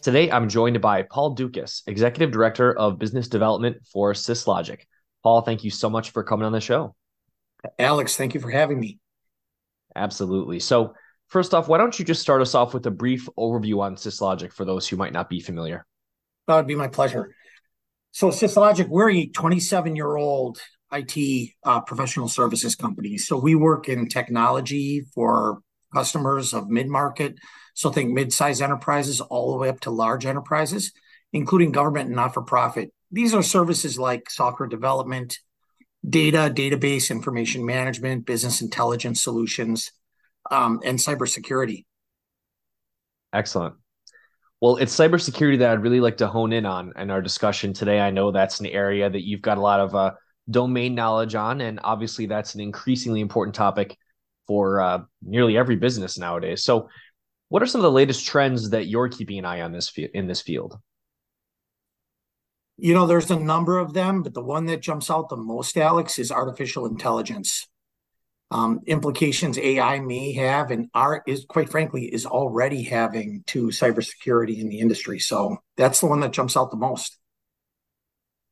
Today, I'm joined by Paul Doucas, Executive Director of Business Development for SysLogic. Paul, thank you so much for coming on the show. Alex, thank you for having me. Absolutely. So, first off, why don't you just start us off with a brief overview on SysLogic for those who might not be familiar? That would be my pleasure. So, SysLogic, we're a 27 year old IT uh, professional services company. So, we work in technology for customers of mid-market. So think mid-sized enterprises all the way up to large enterprises, including government and not-for-profit. These are services like software development, data, database, information management, business intelligence solutions, um, and cybersecurity. Excellent. Well, it's cybersecurity that I'd really like to hone in on in our discussion today. I know that's an area that you've got a lot of uh, domain knowledge on, and obviously that's an increasingly important topic for uh, nearly every business nowadays. So, what are some of the latest trends that you're keeping an eye on this in this field? You know, there's a number of them, but the one that jumps out the most, Alex, is artificial intelligence. Um, implications AI may have, and are is quite frankly is already having to cybersecurity in the industry. So that's the one that jumps out the most.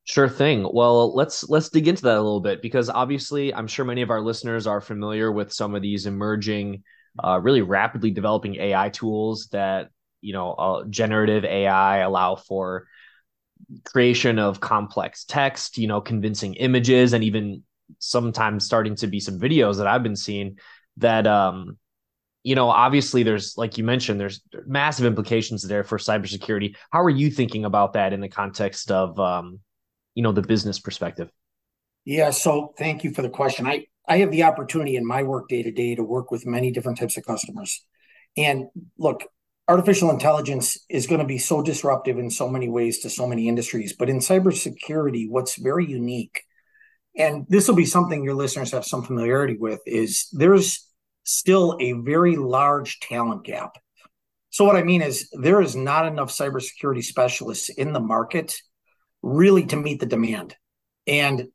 Sure thing. Well, let's let's dig into that a little bit because obviously, I'm sure many of our listeners are familiar with some of these emerging, uh, really rapidly developing AI tools that you know, uh, generative AI allow for creation of complex text, you know, convincing images, and even sometimes starting to be some videos that I've been seeing that um you know, obviously there's like you mentioned, there's massive implications there for cybersecurity. How are you thinking about that in the context of um, you know the business perspective yeah so thank you for the question i i have the opportunity in my work day to day to work with many different types of customers and look artificial intelligence is going to be so disruptive in so many ways to so many industries but in cybersecurity what's very unique and this will be something your listeners have some familiarity with is there's still a very large talent gap so what i mean is there is not enough cybersecurity specialists in the market really to meet the demand. And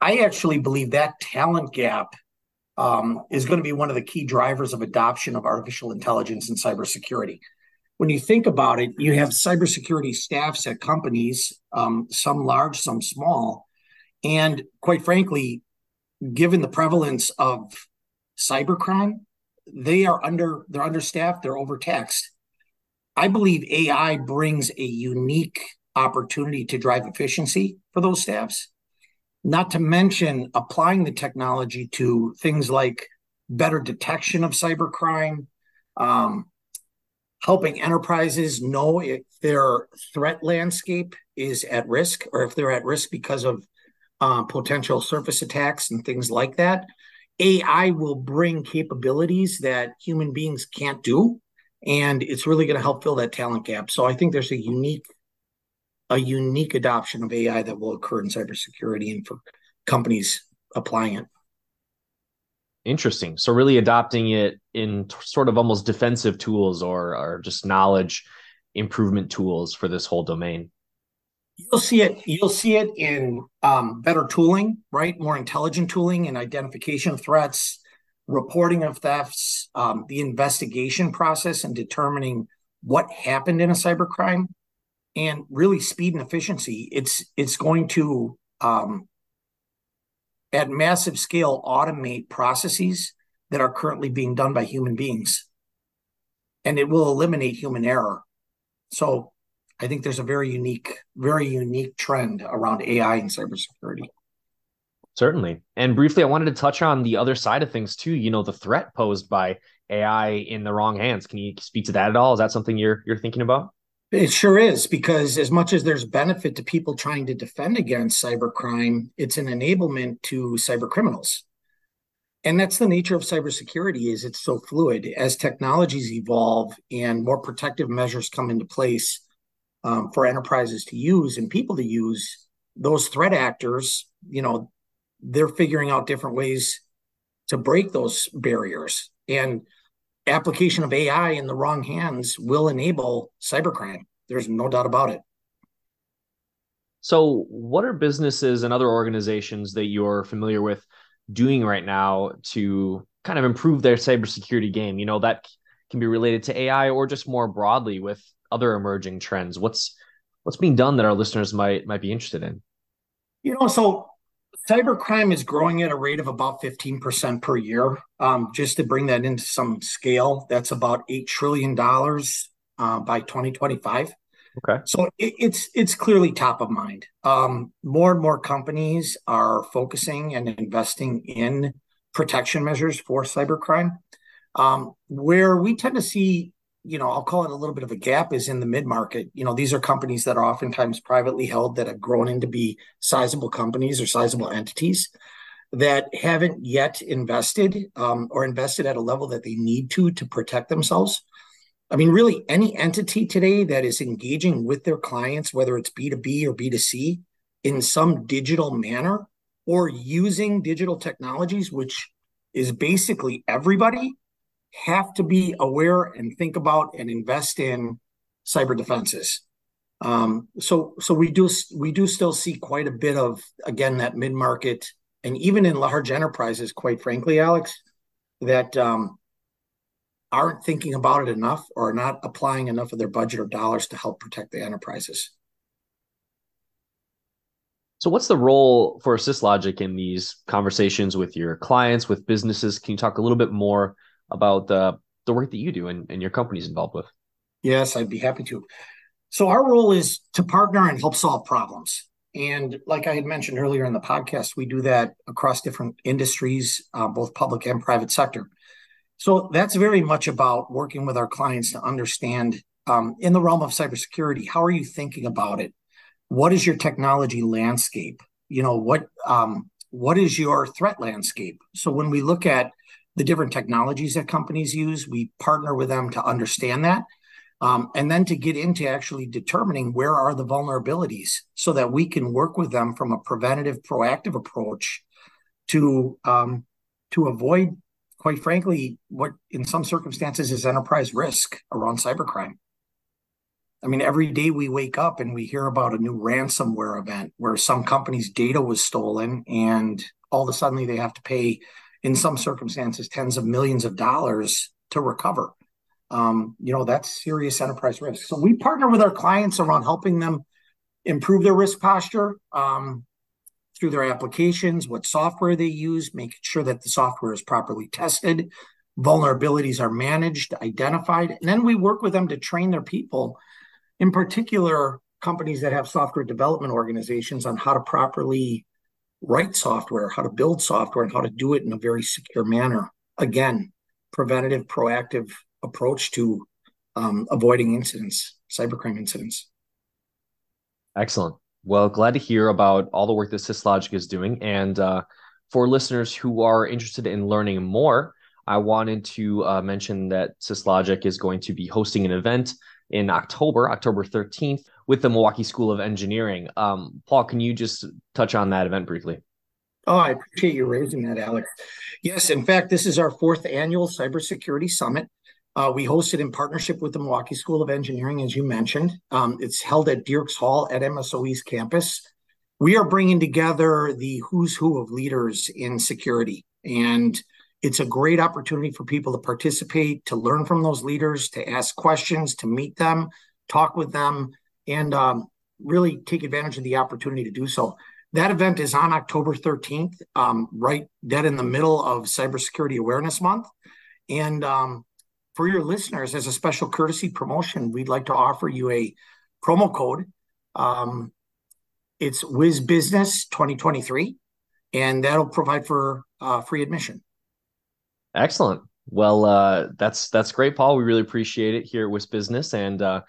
I actually believe that talent gap um, is going to be one of the key drivers of adoption of artificial intelligence and cybersecurity. When you think about it, you have cybersecurity staffs at companies, um, some large, some small. And quite frankly, given the prevalence of cybercrime, they are under they're understaffed, they're overtaxed. I believe AI brings a unique opportunity to drive efficiency for those staffs. Not to mention applying the technology to things like better detection of cybercrime, um, helping enterprises know if their threat landscape is at risk or if they're at risk because of uh, potential surface attacks and things like that. AI will bring capabilities that human beings can't do, and it's really going to help fill that talent gap. So I think there's a unique a unique adoption of AI that will occur in cybersecurity and for companies applying it. Interesting. So really adopting it in t- sort of almost defensive tools or or just knowledge improvement tools for this whole domain. You'll see it. You'll see it in um, better tooling, right? More intelligent tooling and identification of threats, reporting of thefts, um, the investigation process, and determining what happened in a cybercrime and really speed and efficiency. It's it's going to um, at massive scale automate processes that are currently being done by human beings, and it will eliminate human error. So I think there's a very unique, very unique trend around AI and cybersecurity. Certainly. And briefly, I wanted to touch on the other side of things too. You know, the threat posed by AI in the wrong hands. Can you speak to that at all? Is that something you're you're thinking about? It sure is because as much as there's benefit to people trying to defend against cybercrime, it's an enablement to cyber criminals. and that's the nature of cybersecurity is it's so fluid as technologies evolve and more protective measures come into place um, for enterprises to use and people to use those threat actors you know they're figuring out different ways to break those barriers and application of ai in the wrong hands will enable cybercrime there's no doubt about it so what are businesses and other organizations that you're familiar with doing right now to kind of improve their cybersecurity game? You know, that can be related to AI or just more broadly with other emerging trends. What's what's being done that our listeners might might be interested in? You know, so cybercrime is growing at a rate of about 15% per year. Um, just to bring that into some scale, that's about $8 trillion uh, by 2025. Okay. So it, it's it's clearly top of mind. Um, more and more companies are focusing and investing in protection measures for cybercrime. Um, where we tend to see, you know, I'll call it a little bit of a gap is in the mid market. You know, these are companies that are oftentimes privately held that have grown into be sizable companies or sizable entities that haven't yet invested um, or invested at a level that they need to to protect themselves. I mean, really, any entity today that is engaging with their clients, whether it's B2B or B2C, in some digital manner or using digital technologies, which is basically everybody, have to be aware and think about and invest in cyber defenses. Um, so, so we do we do still see quite a bit of again that mid market and even in large enterprises, quite frankly, Alex, that um, aren't thinking about it enough or are not applying enough of their budget or dollars to help protect the enterprises. So, what's the role for SysLogic in these conversations with your clients, with businesses? Can you talk a little bit more about the, the work that you do and, and your company's involved with? Yes, I'd be happy to. So, our role is to partner and help solve problems. And like I had mentioned earlier in the podcast, we do that across different industries, uh, both public and private sector. So that's very much about working with our clients to understand um, in the realm of cybersecurity, how are you thinking about it? What is your technology landscape? You know, what um, what is your threat landscape? So when we look at the different technologies that companies use, we partner with them to understand that. Um, and then to get into actually determining where are the vulnerabilities so that we can work with them from a preventative proactive approach to um, to avoid quite frankly, what in some circumstances is enterprise risk around cybercrime. I mean, every day we wake up and we hear about a new ransomware event where some company's data was stolen and all of a sudden they have to pay, in some circumstances, tens of millions of dollars to recover. Um, you know, that's serious enterprise risk. So we partner with our clients around helping them improve their risk posture, um, through their applications, what software they use, making sure that the software is properly tested, vulnerabilities are managed, identified, and then we work with them to train their people, in particular, companies that have software development organizations on how to properly write software, how to build software, and how to do it in a very secure manner. Again, preventative, proactive approach to um, avoiding incidents, cybercrime incidents. Excellent. Well, glad to hear about all the work that SysLogic is doing. And uh, for listeners who are interested in learning more, I wanted to uh, mention that SysLogic is going to be hosting an event in October, October 13th, with the Milwaukee School of Engineering. Um, Paul, can you just touch on that event briefly? Oh, I appreciate you raising that, Alex. Yes, in fact, this is our fourth annual cybersecurity summit. Uh, we hosted in partnership with the Milwaukee School of Engineering, as you mentioned. Um, it's held at Diercks Hall at MSOE's campus. We are bringing together the who's who of leaders in security. And it's a great opportunity for people to participate, to learn from those leaders, to ask questions, to meet them, talk with them, and um, really take advantage of the opportunity to do so. That event is on October 13th, um, right dead in the middle of Cybersecurity Awareness Month. And um, for your listeners, as a special courtesy promotion, we'd like to offer you a promo code. Um, it's Wis Business 2023, and that'll provide for uh, free admission. Excellent. Well, uh, that's that's great, Paul. We really appreciate it here at Wis Business, and uh,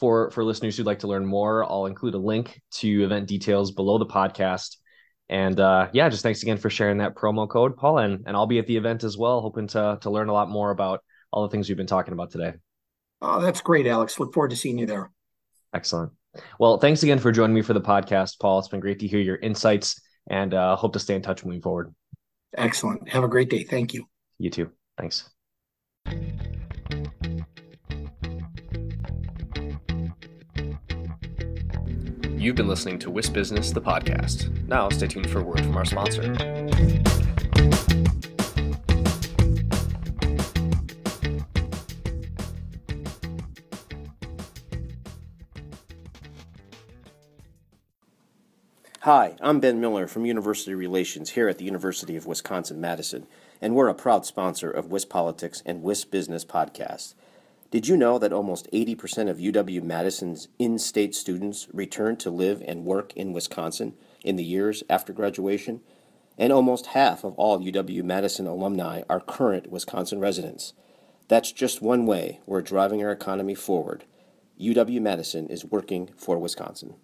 for for listeners who'd like to learn more, I'll include a link to event details below the podcast. And uh, yeah, just thanks again for sharing that promo code, Paul. And, and I'll be at the event as well, hoping to, to learn a lot more about all the things we've been talking about today. Oh, that's great, Alex. Look forward to seeing you there. Excellent. Well, thanks again for joining me for the podcast, Paul. It's been great to hear your insights and uh, hope to stay in touch moving forward. Excellent. Have a great day. Thank you. You too. Thanks. You've been listening to Wis Business, the podcast. Now stay tuned for a word from our sponsor. Hi, I'm Ben Miller from University Relations here at the University of Wisconsin Madison, and we're a proud sponsor of Wis Politics and Wisp Business podcast. Did you know that almost 80% of UW Madison's in state students return to live and work in Wisconsin in the years after graduation? And almost half of all UW Madison alumni are current Wisconsin residents. That's just one way we're driving our economy forward. UW Madison is working for Wisconsin.